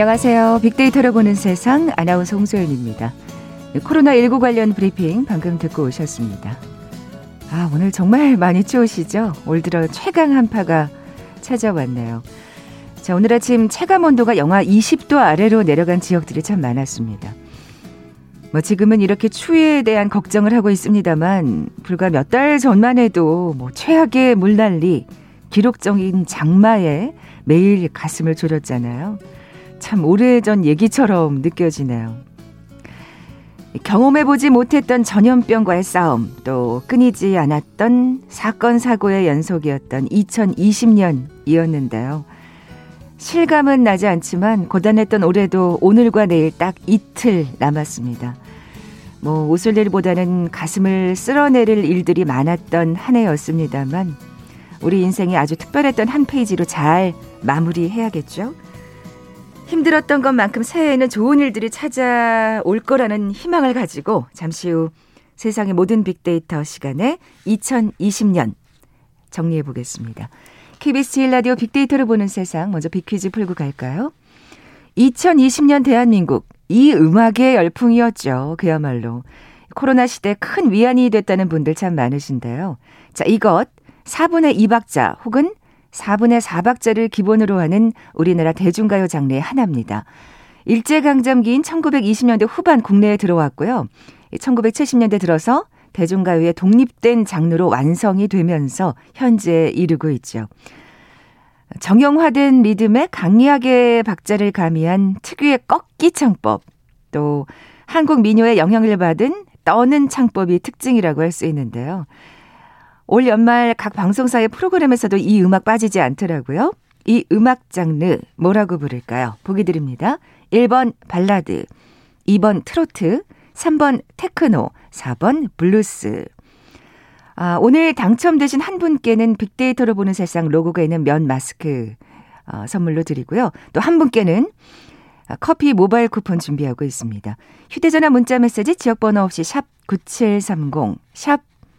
안녕하세요. 빅데이터로 보는 세상 아나운서 홍소연입니다. 코로나19 관련 브리핑 방금 듣고 오셨습니다. 아, 오늘 정말 많이 추우시죠? 올 들어 최강 한파가 찾아왔네요. 자, 오늘 아침 체감 온도가 영하 20도 아래로 내려간 지역들이 참 많았습니다. 뭐 지금은 이렇게 추위에 대한 걱정을 하고 있습니다만 불과 몇 달 전만 해도 뭐 최악의 물난리, 기록적인 장마에 매일 가슴을 졸였잖아요. 참 오래전 얘기처럼 느껴지네요. 경험해보지 못했던 전염병과의 싸움, 또 끊이지 않았던 사건, 사고의 연속이었던 2020년이었는데요. 실감은 나지 않지만 고단했던 올해도 오늘과 내일 딱 이틀 남았습니다. 뭐 웃을 일보다는 가슴을 쓸어내릴 일들이 많았던 한 해였습니다만 우리 인생이 아주 특별했던 한 페이지로 잘 마무리해야겠죠. 힘들었던 것만큼 새해에는 좋은 일들이 찾아올 거라는 희망을 가지고 잠시 후 세상의 모든 빅데이터 시간에 2020년 정리해 보겠습니다. KBS 제일 라디오 빅데이터를 보는 세상 먼저 빅퀴즈 풀고 갈까요? 2020년 대한민국 이 음악의 열풍이었죠. 그야말로 코로나 시대 큰 위안이 됐다는 분들 참 많으신데요. 자, 이것 4분의 2박자 혹은 4분의 4박자를 기본으로 하는 우리나라 대중가요 장르의 하나입니다. 일제강점기인 1920년대 후반 국내에 들어왔고요. 1970년대 들어서 대중가요의 독립된 장르로 완성이 되면서 현재에 이르고 있죠. 정형화된 리듬에 강약의 박자를 가미한 특유의 꺾기 창법, 또 한국 민요의 영향을 받은 떠는 창법이 특징이라고 할 수 있는데요. 올 연말 각 방송사의 프로그램에서도 이 음악 빠지지 않더라고요. 이 음악 장르 뭐라고 부를까요? 보기 드립니다. 1번 발라드, 2번 트로트, 3번 테크노, 4번 블루스. 아, 오늘 당첨되신 한 분께는 빅데이터로 보는 세상 로고가 있는 면 마스크 어, 선물로 드리고요. 또 한 분께는 커피 모바일 쿠폰 준비하고 있습니다. 휴대전화 문자 메시지 지역번호 없이 샵 9730, 샵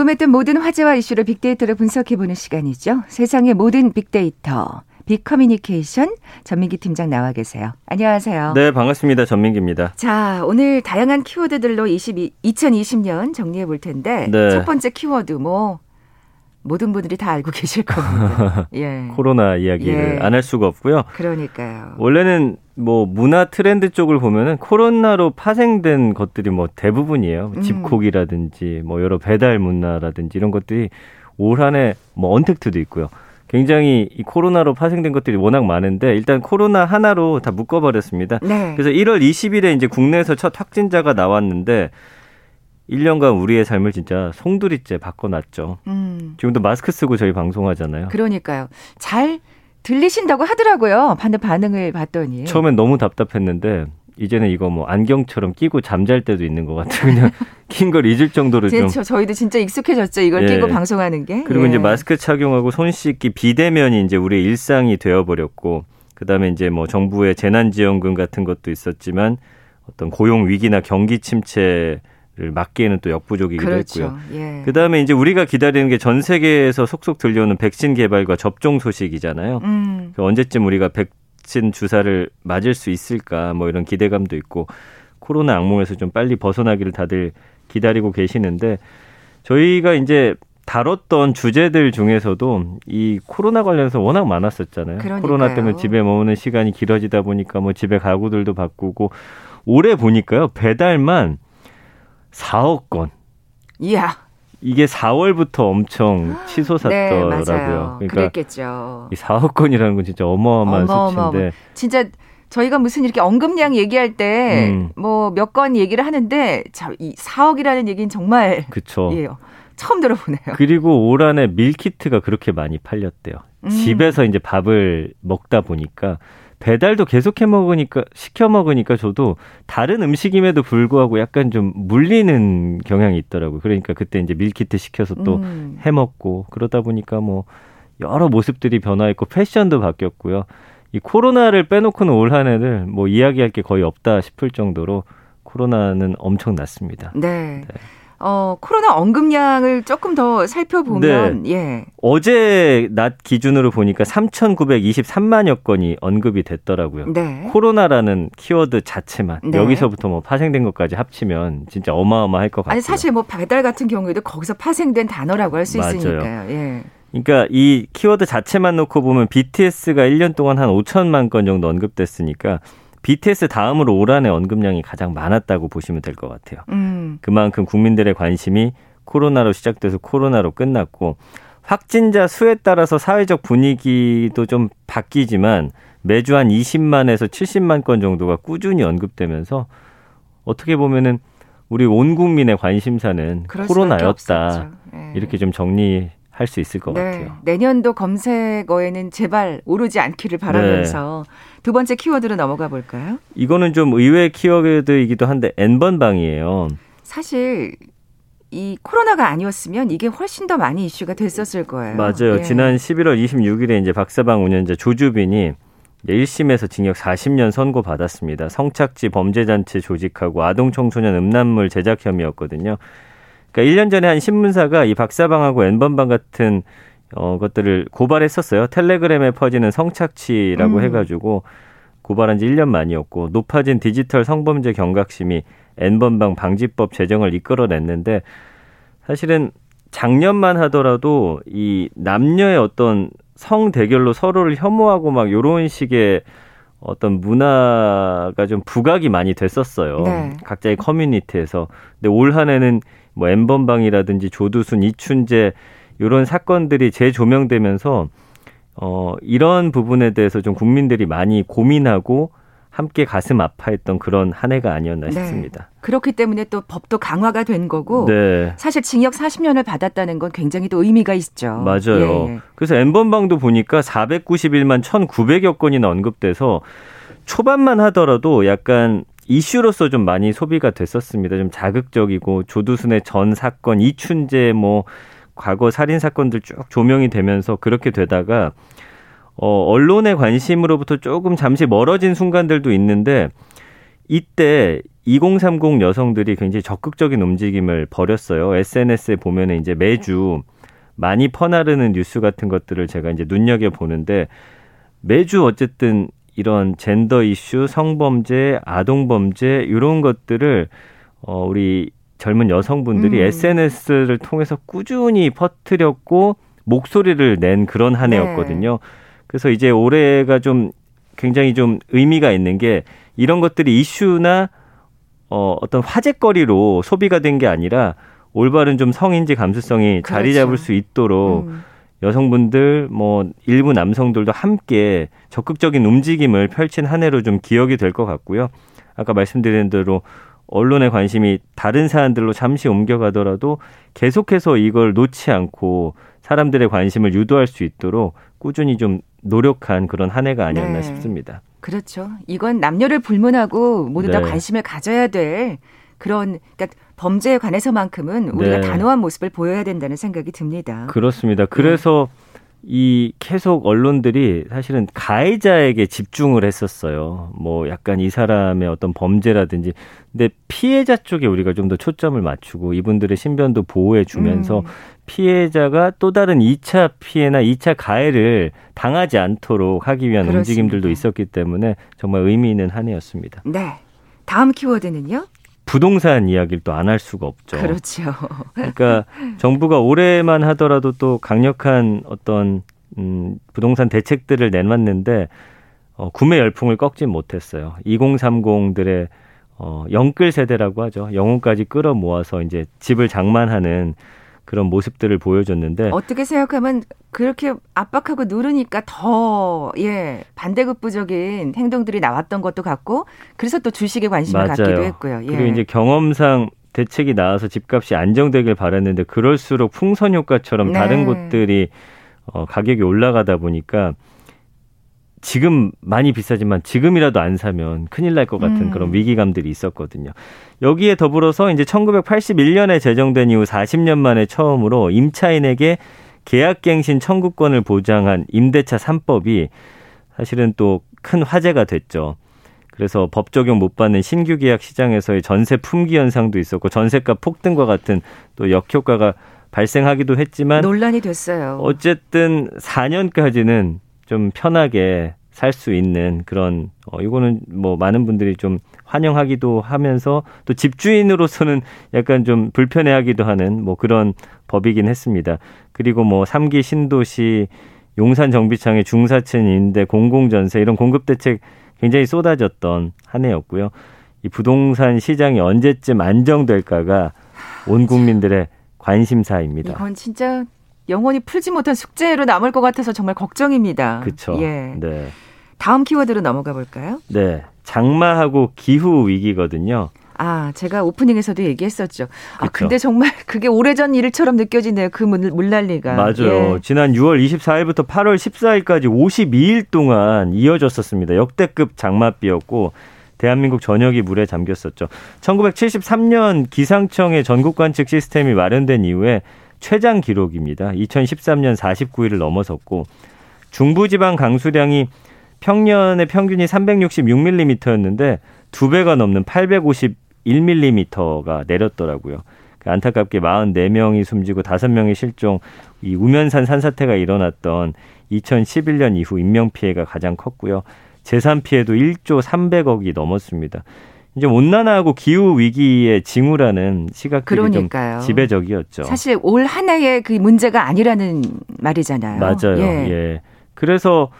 궁금했던 모든 화제와 이슈를 빅데이터로 분석해보는 시간이죠. 세상의 모든 빅데이터. 빅커뮤니케이션 전민기 팀장 나와 계세요. 안녕하세요. 네, 반갑습니다. 전민기입니다. 자, 오늘 다양한 키워드들로 22, 2020년 정리해 볼 텐데 네. 첫 번째 키워드 뭐 모든 분들이 다 알고 계실 겁니다. 예. 코로나 이야기를 예. 안할 수가 없고요. 그러니까요. 원래는 뭐 문화 트렌드 쪽을 보면은 코로나로 파생된 것들이 뭐 대부분이에요. 음. 집콕이라든지 뭐 여러 배달 문화라든지 이런 것들이 올 한해 뭐 언택트도 있고요. 굉장히 이 코로나로 파생된 것들이 워낙 많은데 일단 코로나 하나로 다 묶어버렸습니다. 네. 그래서 1월 20일에 이제 국내에서 첫 확진자가 나왔는데 1년간 우리의 삶을 진짜 송두리째 바꿔놨죠. 음. 지금도 마스크 쓰고 저희 방송하잖아요. 그러니까요. 잘 들리신다고 하더라고요. 반대 반응을 봤더니. 처음엔 너무 답답했는데 이제는 이거 뭐 안경처럼 끼고 잠잘 때도 있는 것 같아요. 그냥 낀 걸 잊을 정도로 좀. 그렇죠. 저희도 진짜 익숙해졌죠. 이걸 예. 끼고 방송하는 게. 그리고 예. 이제 마스크 착용하고 손 씻기 비대면이 이제 우리의 일상이 되어버렸고 그다음에 이제 뭐 정부의 재난지원금 같은 것도 있었지만 어떤 고용 위기나 경기 침체 를 막기에는 또 역부족이기도 그렇죠. 했고요. 예. 그다음에 이제 우리가 기다리는 게 전 세계에서 속속 들려오는 백신 개발과 접종 소식이잖아요. 음. 그 언제쯤 우리가 백신 주사를 맞을 수 있을까 뭐 이런 기대감도 있고 코로나 악몽에서 좀 빨리 벗어나기를 다들 기다리고 계시는데 저희가 이제 다뤘던 주제들 중에서도 이 코로나 관련해서 워낙 많았었잖아요. 그러니까요. 코로나 때문에 집에 머무는 시간이 길어지다 보니까 뭐 집에 가구들도 바꾸고 올해 보니까요 배달만 4억 건. 이야. 이게 4월부터 엄청 치솟았더라고요. 네, 맞아요. 그러니까 그랬겠죠. 이 4억 건이라는 건 진짜 어마어마한 어마어마어마. 수치인데. 진짜 저희가 무슨 이렇게 언급량 얘기할 때 뭐 몇 건 얘기를 하는데 자, 이 4억이라는 얘기는 정말 그쵸. 예, 처음 들어보네요. 그리고 올 한해 밀키트가 그렇게 많이 팔렸대요. 음. 집에서 이제 밥을 먹다 보니까 배달도 계속 해 먹으니까 시켜 먹으니까 저도 다른 음식임에도 불구하고 약간 좀 물리는 경향이 있더라고요. 그러니까 그때 이제 밀키트 시켜서 또해 음. 먹고 그러다 보니까 뭐 여러 모습들이 변화했고 패션도 바뀌었고요. 이 코로나를 빼놓고는 올 한해를 뭐 이야기할 게 거의 없다 싶을 정도로 코로나는 엄청 났습니다. 네. 네. 어, 코로나 언급량을 조금 더 살펴보면 네. 예. 어제 낮 기준으로 보니까 3,923만여 건이 언급이 됐더라고요. 네. 코로나라는 키워드 자체만 네. 여기서부터 뭐 파생된 것까지 합치면 진짜 어마어마할 것 같아요. 아니 사실 뭐 배달 같은 경우에도 거기서 파생된 단어라고 할 수 있으니까요. 예. 그러니까 이 키워드 자체만 놓고 보면 BTS가 1년 동안 한 5천만 건 정도 언급됐으니까 BTS 다음으로 올 한해 언급량이 가장 많았다고 보시면 될 것 같아요. 음. 그만큼 국민들의 관심이 코로나로 시작돼서 코로나로 끝났고 확진자 수에 따라서 사회적 분위기도 좀 바뀌지만 매주 한 20만에서 70만 건 정도가 꾸준히 언급되면서 어떻게 보면은 우리 온 국민의 관심사는 코로나였다. 네. 이렇게 좀 정리 할 수 있을 것 네. 같아요. 내년도 검색어에는 제발 오르지 않기를 바라면서 네. 두 번째 키워드로 넘어가 볼까요? 이거는 좀 의외의 키워드이기도 한데 N번방이에요. 사실 이 코로나가 아니었으면 이게 훨씬 더 많이 이슈가 됐었을 거예요. 맞아요. 예. 지난 11월 26일에 이제 박사방 운영자 조주빈이 1심에서 징역 40년 선고 받았습니다. 성착지 범죄단체 조직하고 아동 청소년 음란물 제작 혐의였거든요. 그러니까 1년 전에 한 신문사가 이 박사방하고 N번방 같은 어, 것들을 고발했었어요. 텔레그램에 퍼지는 성착취라고 음. 해가지고 고발한 지 1년 만이었고 높아진 디지털 성범죄 경각심이 N번방 방지법 제정을 이끌어냈는데 사실은 작년만 하더라도 이 남녀의 어떤 성 대결로 서로를 혐오하고 막 요런 식의 어떤 문화가 좀 부각이 많이 됐었어요. 네. 각자의 커뮤니티에서. 근데 올 한해는 뭐 엠번방이라든지 조두순, 이춘재 이런 사건들이 재조명되면서 어 이런 부분에 대해서 좀 국민들이 많이 고민하고 함께 가슴 아파했던 그런 한 해가 아니었나 네. 싶습니다. 그렇기 때문에 또 법도 강화가 된 거고 네. 사실 징역 40년을 받았다는 건 굉장히 또 의미가 있죠. 맞아요. 예. 예. 그래서 엠번방도 보니까 491만 1,900여 건이나 언급돼서 초반만 하더라도 약간 이슈로서 좀 많이 소비가 됐었습니다. 좀 자극적이고 조두순의 전 사건, 이춘재 뭐 과거 살인 사건들 쭉 조명이 되면서 그렇게 되다가 어 언론의 관심으로부터 조금 잠시 멀어진 순간들도 있는데 이때 2030 여성들이 굉장히 적극적인 움직임을 벌였어요. SNS에 보면은 이제 매주 많이 퍼나르는 뉴스 같은 것들을 제가 이제 눈여겨 보는데 매주 어쨌든 이런 젠더 이슈, 성범죄, 아동범죄 이런 것들을 어 우리 젊은 여성분들이 음. SNS를 통해서 꾸준히 퍼뜨렸고 목소리를 낸 그런 한 네. 해였거든요. 네. 그래서 이제 올해가 좀 굉장히 좀 의미가 있는 게 이런 것들이 이슈나 어 어떤 화제거리로 소비가 된 게 아니라 올바른 좀 성인지 감수성이 그렇죠. 자리 잡을 수 있도록 음. 여성분들 뭐 일부 남성들도 함께 적극적인 움직임을 펼친 한 해로 좀 기억이 될 것 같고요. 아까 말씀드린 대로 언론의 관심이 다른 사안들로 잠시 옮겨가더라도 계속해서 이걸 놓지 않고 사람들의 관심을 유도할 수 있도록 꾸준히 좀 노력한 그런 한 해가 아니었나 네. 싶습니다. 그렇죠. 이건 남녀를 불문하고 모두 네. 다 관심을 가져야 될 그런 그러니까 범죄에 관해서만큼은 우리가 네. 단호한 모습을 보여야 된다는 생각이 듭니다. 그렇습니다. 그래서 네. 이 계속 언론들이 사실은 가해자에게 집중을 했었어요. 뭐 약간 이 사람의 어떤 범죄라든지. 근데 피해자 쪽에 우리가 좀 더 초점을 맞추고 이분들의 신변도 보호해 주면서 음. 피해자가 또 다른 2차 피해나 2차 가해를 당하지 않도록 하기 위한 그렇습니다. 움직임들도 있었기 때문에 정말 의미 있는 한 해였습니다. 네. 다음 키워드는요? 부동산 이야기를 또 안 할 수가 없죠. 그렇죠. 그러니까 정부가 올해만 하더라도 또 강력한 어떤 음, 부동산 대책들을 내놨는데 어, 구매 열풍을 꺾지 못했어요. 2030들의 어, 영끌 세대라고 하죠. 영혼까지 끌어 모아서 이제 집을 장만하는 그런 모습들을 보여줬는데 어떻게 생각하면 그렇게 압박하고 누르니까 더 예, 반대급부적인 행동들이 나왔던 것도 같고 그래서 또 주식에 관심을 맞아요. 갖기도 했고요. 예. 그리고 이제 경험상 대책이 나와서 집값이 안정되길 바랐는데 그럴수록 풍선 효과처럼 네. 다른 곳들이 어, 가격이 올라가다 보니까 지금 많이 비싸지만 지금이라도 안 사면 큰일 날 것 같은 음. 그런 위기감들이 있었거든요. 여기에 더불어서 이제 1981년에 제정된 이후 40년 만에 처음으로 임차인에게 계약갱신 청구권을 보장한 임대차 3법이 사실은 또 큰 화제가 됐죠. 그래서 법 적용 못 받는 신규 계약 시장에서의 전세 품귀 현상도 있었고 전세값 폭등과 같은 또 역효과가 발생하기도 했지만 논란이 됐어요. 어쨌든 4년까지는 좀 편하게 살 수 있는 그런 어 이거는 뭐 많은 분들이 좀 환영하기도 하면서 또 집주인으로서는 약간 좀 불편해하기도 하는 뭐 그런 법이긴 했습니다. 그리고 뭐 3기 신도시 용산 정비창의 중사층 임대 공공전세 이런 공급 대책 굉장히 쏟아졌던 한 해였고요. 이 부동산 시장이 언제쯤 안정될까가 온 국민들의 관심사입니다. 이건 진짜 영원히 풀지 못한 숙제로 남을 것 같아서 정말 걱정입니다. 그렇죠. 예. 네. 다음 키워드로 넘어가 볼까요? 네. 장마하고 기후 위기거든요. 아, 제가 오프닝에서도 얘기했었죠. 아, 그쵸. 근데 정말 그게 오래전 일처럼 느껴지네요. 그 물, 물난리가. 맞아요. 예. 지난 6월 24일부터 8월 14일까지 52일 동안 이어졌었습니다. 역대급 장맛비였고 대한민국 전역이 물에 잠겼었죠. 1973년 기상청의 전국 관측 시스템이 마련된 이후에 최장 기록입니다. 2013년 49일을 넘어섰고 중부지방 강수량이 평년의 평균이 366mm였는데 두 배가 넘는 851mm가 내렸더라고요. 그 안타깝게 44명이 숨지고 5명이 실종, 이 우면산 산사태가 일어났던 2011년 이후 인명피해가 가장 컸고요. 재산 피해도 1조 300억이 넘었습니다. 이제 온난화하고 기후 위기의 징후라는 시각들이 그러니까요. 좀 지배적이었죠. 사실 올한 해의 그 문제가 아니라는 말이잖아요. 맞아요. 예. 예. 그래서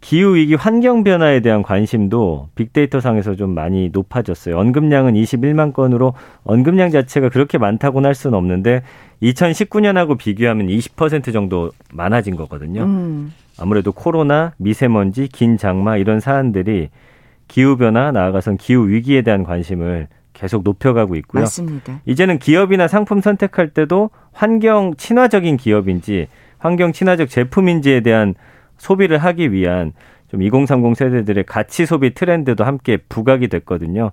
기후 위기 환경 변화에 대한 관심도 빅데이터 상에서 좀 많이 높아졌어요. 언급량은 21만 건으로 언급량 자체가 그렇게 많다고는 할 수는 없는데 2019년하고 비교하면 20% 정도 많아진 거거든요. 음, 아무래도 코로나, 미세먼지, 긴 장마 이런 사안들이 기후 변화 나아가선 기후 위기에 대한 관심을 계속 높여가고 있고요. 맞습니다. 이제는 기업이나 상품 선택할 때도 환경 친화적인 기업인지 환경 친화적 제품인지에 대한 소비를 하기 위한 좀 2030 세대들의 가치 소비 트렌드도 함께 부각이 됐거든요.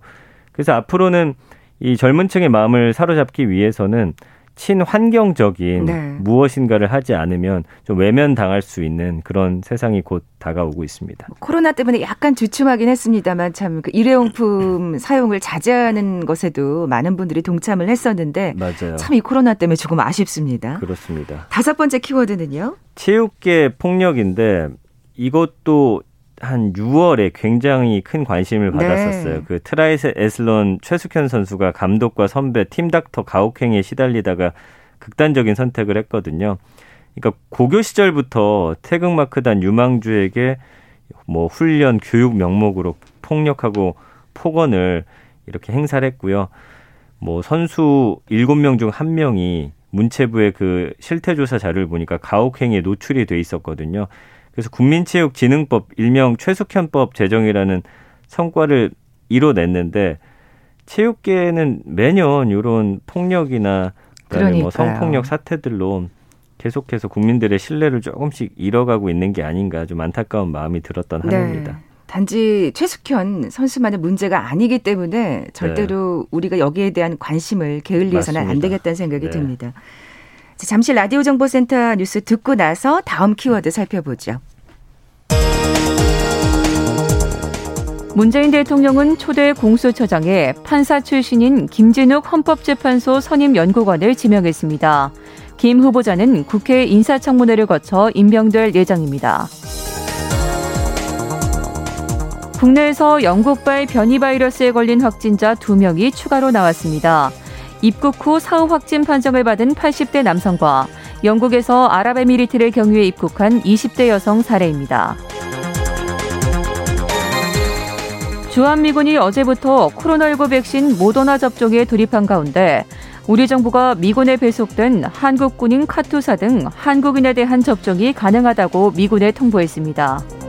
그래서 앞으로는 이 젊은 층의 마음을 사로잡기 위해서는 친환경적인 네. 무엇인가를 하지 않으면 좀 외면당할 수 있는 그런 세상이 곧 다가오고 있습니다. 코로나 때문에 약간 주춤하긴 했습니다만 참 그 일회용품 사용을 자제하는 것에도 많은 분들이 동참을 했었는데. 참 이 코로나 때문에 조금 아쉽습니다. 그렇습니다. 다섯 번째 키워드는요. 체육계 폭력인데 이것도 한 6월에 굉장히 큰 관심을 네. 받았었어요. 그 트라이애슬론 최숙현 선수가 감독과 선배 팀닥터 가혹행위에 시달리다가 극단적인 선택을 했거든요. 그러니까 고교 시절부터 태극마크단 유망주에게 뭐 훈련, 교육 명목으로 폭력하고 폭언을 이렇게 행사를 했고요. 뭐 선수 7명 중 1명이 문체부의 그 실태조사 자료를 보니까 가혹행위에 노출이 돼 있었거든요. 그래서 국민체육진흥법 일명 최숙현법 제정이라는 성과를 이뤄냈는데 체육계는 매년 이런 폭력이나 그다음에 뭐. 성폭력 사태들로 계속해서 국민들의 신뢰를 조금씩 잃어가고 있는 게 아닌가 좀 안타까운 마음이 들었던. 네. 단지 최숙현 선수만의 문제가 아니기 때문에 절대로 우리가 여기에 대한 관심을 게을리해서는 안 맞습니다. 되겠다는 생각이 네. 듭니다. 자, 잠시 라디오 정보센터 뉴스 듣고 나서 다음 키워드 살펴보죠. 문재인 대통령은 초대 공수처장에 판사 출신인 김진욱 헌법재판소 선임 연구관을 지명했습니다. 김 후보자는 국회 인사청문회를 거쳐 임명될 예정입니다. 국내에서 영국발 변이 바이러스에 걸린 확진자 2명이 추가로 나왔습니다. 입국 후 사후 확진 판정을 받은 80대 남성과 영국에서 아랍에미리트를 경유해 입국한 20대 여성 사례입니다. 주한미군이 어제부터 코로나19 백신 모더나 접종에 돌입한 가운데 우리 정부가 미군에 배속된 한국군인 카투사 등 한국인에 대한 접종이 가능하다고 미군에 통보했습니다.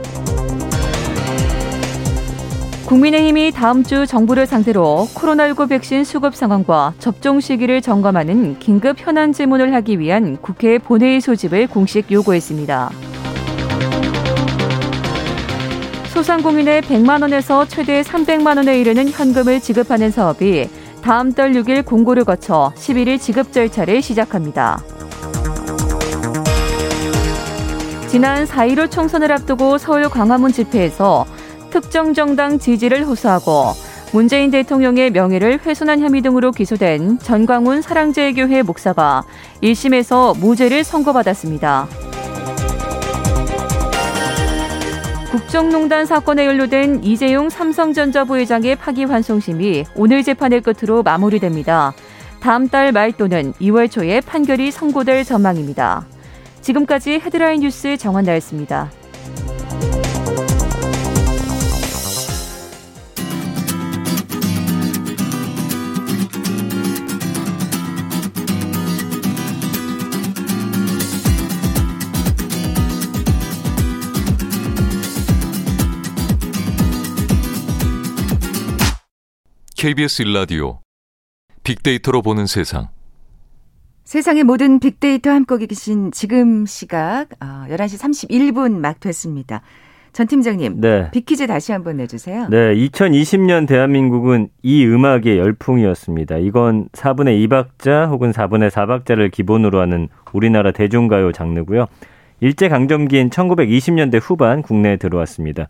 국민의힘이 다음 주 정부를 상대로 코로나19 백신 수급 상황과 접종 시기를 점검하는 긴급 현안 질문을 하기 위한 국회 본회의 소집을 공식 요구했습니다. 소상공인의 100만 원에서 최대 300만 원에 이르는 현금을 지급하는 사업이 다음 달 6일 공고를 거쳐 11일 지급 절차를 시작합니다. 지난 4.15 총선을 앞두고 서울 광화문 집회에서 특정 정당 지지를 호소하고 문재인 대통령의 명예를 훼손한 혐의 등으로 기소된 전광훈 사랑제일교회 목사가 1심에서 무죄를 선고받았습니다. 국정농단 사건에 연루된 이재용 삼성전자 부회장의 파기환송심이 오늘 재판을 끝으로 마무리됩니다. 다음 달 말 또는 2월 초에 판결이 선고될 전망입니다. 지금까지 헤드라인 뉴스 정원 나였습니다. KBS 일라디오 빅데이터로 보는 세상. 세상의 모든 빅데이터 함께 계신 지금 시각 11시 어, 31분 막 됐습니다. 전 팀장님, 네. 빅퀴즈 다시 한번 내주세요. 네, 2020년 대한민국은 이 음악의 열풍이었습니다. 이건 4분의 2박자 혹은 4분의 4박자를 기본으로 하는 우리나라 대중가요 장르고요. 일제강점기인 1920년대 후반 국내에 들어왔습니다.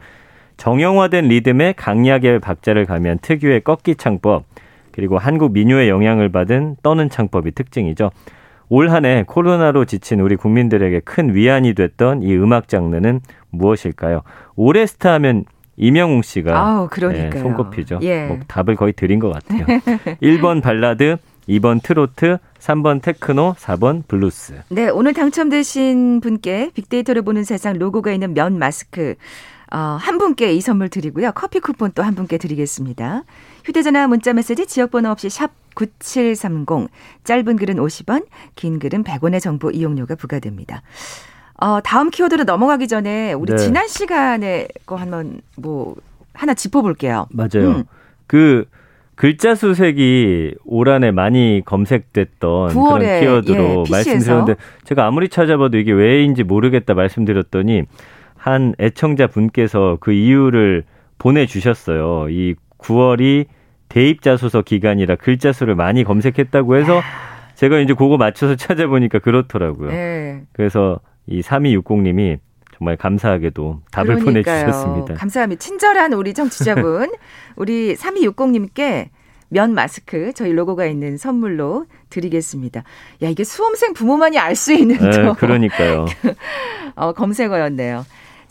정형화된 리듬에 강약의 박자를 가면 특유의 꺾기 창법, 그리고 한국 민요의 영향을 받은 떠는 창법이 특징이죠. 올 한해 코로나로 지친 우리 국민들에게 큰 위안이 됐던 이 음악 장르는 무엇일까요? 올해 스타 하면 임영웅 씨가 아우, 네, 손꼽히죠. 예. 뭐 답을 거의 드린 것 같아요. 1번 발라드, 2번 트로트, 3번 테크노, 4번 블루스. 네, 오늘 당첨되신 분께 빅데이터를 보는 세상 로고가 있는 면 마스크 어, 한 분께 이 선물 드리고요. 커피 쿠폰 또 한 분께 드리겠습니다. 휴대전화 문자 메시지 지역번호 없이 샵 9730, 짧은 글은 50원, 긴 글은 100원의 정보 이용료가 부과됩니다. 어, 다음 키워드로 넘어가기 전에 우리 네. 지난 시간에 거 한번 뭐 하나 짚어볼게요. 맞아요. 음. 그 글자 수색이 올 한해 많이 검색됐던 그런 키워드로 예, 말씀드렸는데 제가 아무리 찾아봐도 이게 왜인지 모르겠다 말씀드렸더니 한 애청자 분께서 그 이유를 보내주셨어요. 이 9월이 대입자 소서 기간이라 글자 수를 많이 검색했다고 해서 제가 이제 그거 맞춰서 찾아보니까 그렇더라고요. 네. 그래서 이 3260님이 정말 감사하게도 답을 그러니까요. 보내주셨습니다. 감사합니다. 친절한 우리 청취자분, 우리 3260님께 면 마스크 저희 로고가 있는 선물로 드리겠습니다. 야 이게 수험생 부모만이 알 수 있는 네, 그러니까요. 어, 검색어였네요.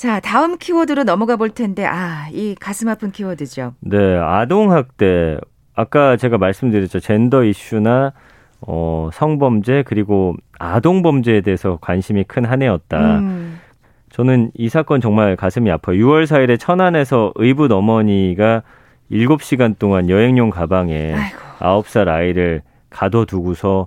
자, 다음 키워드로 넘어가 볼 텐데, 아, 이 가슴 아픈 키워드죠. 네, 아동학대. 아까 제가 말씀드렸죠. 젠더 이슈나, 어, 성범죄, 그리고 아동범죄에 대해서 관심이 큰 한 해였다. 음. 저는 이 사건 정말 가슴이 아파요. 6월 4일에 천안에서 의붓 어머니가 7시간 동안 여행용 가방에 아이고. 9살 아이를 가둬두고서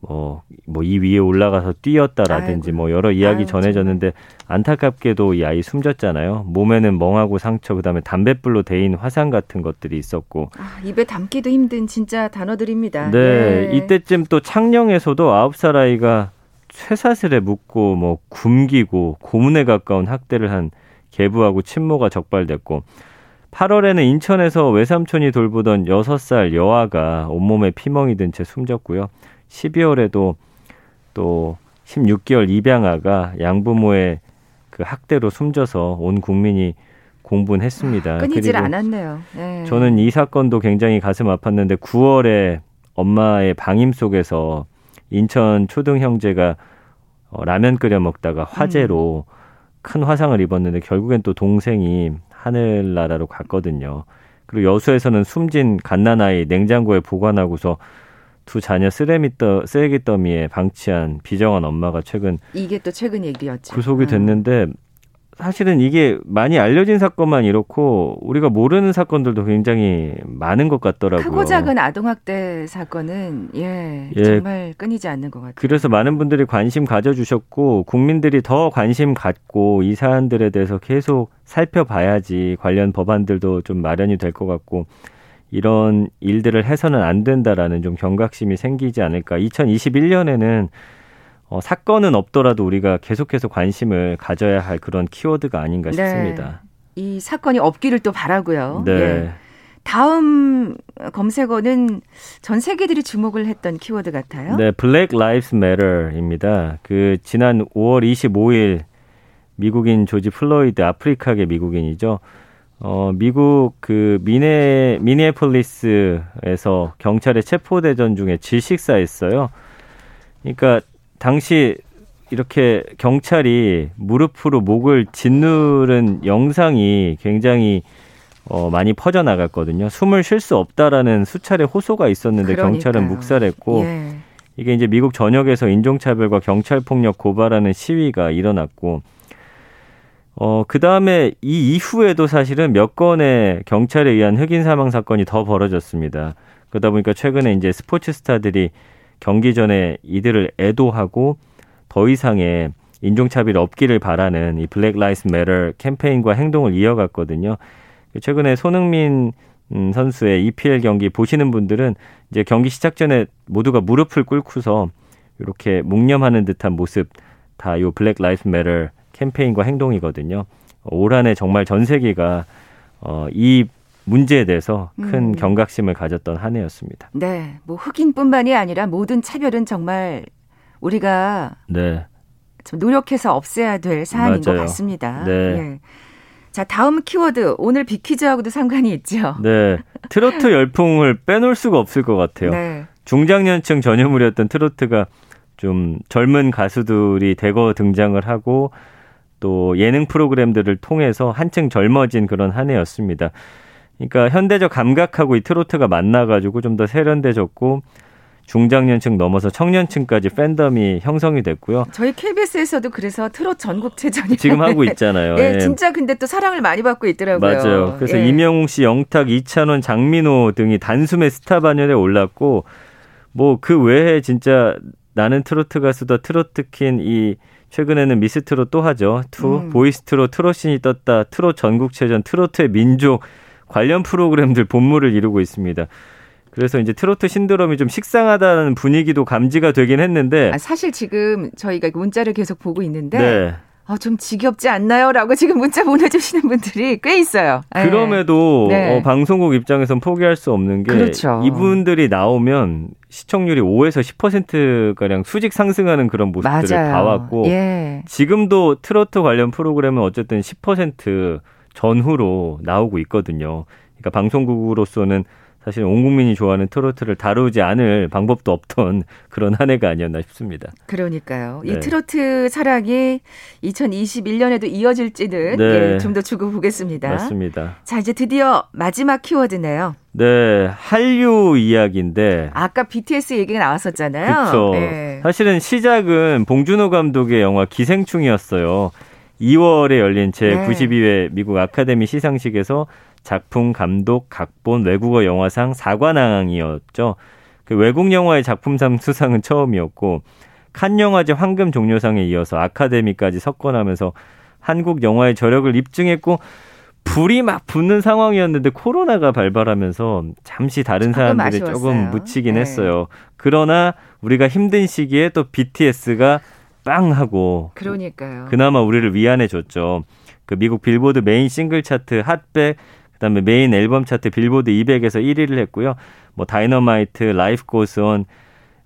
뭐, 뭐, 이 위에 올라가서 뛰었다라든지 아이고. 뭐, 여러 이야기 아유, 전해졌는데, 안타깝게도 이 아이 숨졌잖아요. 몸에는 멍하고 상처, 그 다음에 담뱃불로 데인 화상 같은 것들이 있었고. 아, 입에 담기도 힘든 진짜 단어들입니다. 네. 예. 이때쯤 또 창녕에서도 아홉 살 아이가 쇠사슬에 묶고 뭐, 굶기고 고문에 가까운 학대를 한 계부하고 친모가 적발됐고, 8월에는 인천에서 외삼촌이 돌보던 6살 여아가 온몸에 피멍이 든 채 숨졌고요. 12월에도 또 16개월 입양아가 양부모의 그 학대로 숨져서 온 국민이 공분했습니다. 아, 끊이질 않았네요. 네. 저는 이 사건도 굉장히 가슴 아팠는데 9월에 엄마의 방임 속에서 인천 초등 형제가 어, 라면 끓여 먹다가 화재로 음. 큰 화상을 입었는데 결국엔 또 동생이 하늘나라로 갔거든요. 그리고 여수에서는 숨진 갓난아이 냉장고에 보관하고서 두 자녀 쓰레미 떠 쓰레기 더미에 방치한 비정한 엄마가 최근 이게 또 최근 얘기였죠. 구속이 음. 됐는데 사실은 이게 많이 알려진 사건만 이렇고 우리가 모르는 사건들도 굉장히 많은 것 같더라고요. 크고 작은 아동학대 사건은 예, 예, 정말 끊이지 않는 것 같아요. 그래서 많은 분들이 관심 가져주셨고 국민들이 더 관심 갖고 이 사안들에 대해서 계속 살펴봐야지 관련 법안들도 좀 마련이 될 것 같고 이런 일들을 해서는 안 된다라는 좀 경각심이 생기지 않을까. 2021년에는 어, 사건은 없더라도 우리가 계속해서 관심을 가져야 할 그런 키워드가 아닌가 네. 싶습니다. 이 사건이 없기를 또 바라고요. 네. 예. 다음 검색어는 전 세계들이 주목을 했던 키워드 같아요. 네, Black Lives Matter입니다. 그 지난 5월 25일 미국인 조지 플로이드 아프리카계 미국인이죠. 어, 미국 그 미네 미네폴리스에서 경찰의 체포 대전 중에 질식사했어요. 그러니까 당시 이렇게 경찰이 무릎으로 목을 짓누른 영상이 굉장히 어, 많이 퍼져 나갔거든요. 숨을 쉴 수 없다라는 수차례 호소가 있었는데 그러니까요. 경찰은 묵살했고 예. 이게 이제 미국 전역에서 인종차별과 경찰 폭력 고발하는 시위가 일어났고 어, 그 다음에 이 이후에도 사실은 몇 건의 경찰에 의한 흑인 사망 사건이 더 벌어졌습니다. 그러다 보니까 최근에 이제 스포츠 스타들이 경기 전에 이들을 애도하고 더 이상의 인종차별 없기를 바라는 이 Black Lives Matter 캠페인과 행동을 이어갔거든요. 최근에 손흥민 음, 선수의 EPL 경기 보시는 분들은 이제 경기 시작 전에 모두가 무릎을 꿇고서 이렇게 묵념하는 듯한 모습 다 요 Black Lives Matter 캠페인과 행동이거든요. 올 한해 정말 전 세계가 어, 이 문제에 대해서 큰 음. 경각심을 가졌던 한 해였습니다. 네, 뭐 흑인뿐만이 아니라 모든 차별은 정말 우리가 네. 좀 노력해서 없애야 될 사안인 맞아요. 것 같습니다. 네. 네. 자, 다음 키워드 오늘 빅퀴즈하고도 상관이 있죠. 네, 트로트 열풍을 빼놓을 수가 없을 것 같아요. 네. 중장년층 전유물이었던 트로트가 좀 젊은 가수들이 대거 등장을 하고 또 예능 프로그램들을 통해서 한층 젊어진 그런 한 해였습니다. 그러니까 현대적 감각하고 이 트로트가 만나가지고 좀 더 세련돼졌고 중장년층 넘어서 청년층까지 팬덤이 형성이 됐고요. 저희 KBS에서도 그래서 트롯 전국체전이 지금 하고 있잖아요. 예, 예, 진짜 근데 또 사랑을 많이 받고 있더라고요. 맞아요. 그래서 예. 이명웅 씨, 영탁, 이찬원, 장민호 등이 단숨에 스타 반열에 올랐고 뭐 그 외에 진짜 나는 트로트 가수다 트로트 퀸이 최근에는 미스트롯 또 하죠. two 음. 보이스트롯 트롯신이 떴다. 트롯 전국체전 트로트의 민족 관련 프로그램들 봇물을 이루고 있습니다. 그래서 이제 트로트 신드롬이 좀 식상하다는 분위기도 감지가 되긴 했는데 아, 사실 지금 저희가 문자를 계속 보고 있는데 네. 아, 좀 지겹지 않나요? 라고 지금 문자 보내주시는 분들이 꽤 있어요. 네. 그럼에도 네. 어, 방송국 입장에선 포기할 수 없는 게 그렇죠. 이분들이 나오면 시청률이 5에서 10%가량 수직 상승하는 그런 모습들을 맞아요. 봐왔고 예. 지금도 트로트 관련 프로그램은 어쨌든 10% 전후로 나오고 있거든요. 그러니까 방송국으로서는 사실 온 국민이 좋아하는 트로트를 다루지 않을 방법도 없던 그런 한 해가 아니었나 싶습니다. 그러니까요. 네. 이 트로트 사랑이 2021년에도 이어질지는 네. 예, 좀더 주고 보겠습니다. 맞습니다. 자, 이제 드디어 마지막 키워드네요. 네, 한류 이야기인데 아까 BTS 얘기가 나왔었잖아요. 그렇죠. 네. 사실은 시작은 봉준호 감독의 영화 기생충이었어요. 2월에 열린 제92회 미국 아카데미 시상식에서 작품, 감독, 각본, 외국어 영화상 4관왕이었죠. 그 외국 영화의 작품상 수상은 처음이었고 칸 영화제 황금 종려상에 이어서 아카데미까지 석권하면서 한국 영화의 저력을 입증했고 불이 막 붙는 상황이었는데 코로나가 발발하면서 잠시 다른 사람들이 조금 묻히긴 네. 했어요. 그러나 우리가 힘든 시기에 또 BTS가 빵 하고 그러니까요. 그나마 우리를 위안해 줬죠. 그 미국 빌보드 메인 싱글 차트 핫백 그다음에 메인 앨범 차트 빌보드 200에서 1위를 했고요. 뭐 Dynamite, Life Goes On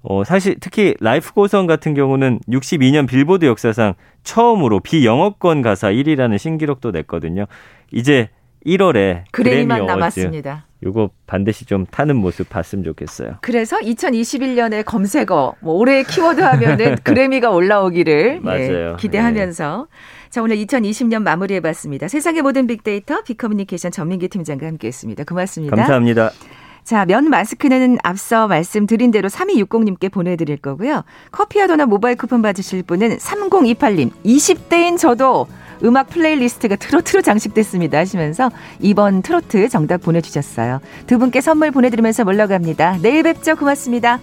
어 사실 특히 Life Goes On 같은 경우는 62년 빌보드 역사상 처음으로 비영어권 가사 1위라는 신기록도 냈거든요. 이제 1월에 그래미만 남았습니다. 요거 반드시 좀 타는 모습 봤으면 좋겠어요. 그래서 2021년에 검색어 뭐 올해 키워드 하면은 그래미가 올라오기를 예, 기대하면서 네. 자 오늘 2020년 마무리해봤습니다. 세상의 모든 빅데이터 빅커뮤니케이션 전민기 팀장과 함께했습니다. 고맙습니다. 감사합니다. 자, 면 마스크는 앞서 말씀드린 대로 3260님께 보내드릴 거고요. 커피와 도넛 모바일 쿠폰 받으실 분은 3028님, 20대인 저도 음악 playlist가 트로트로 장식됐습니다 하시면서 이번 트로트 정답 보내주셨어요. 두 분께 선물 보내드리면서 물러갑니다. 내일 뵙죠. 고맙습니다.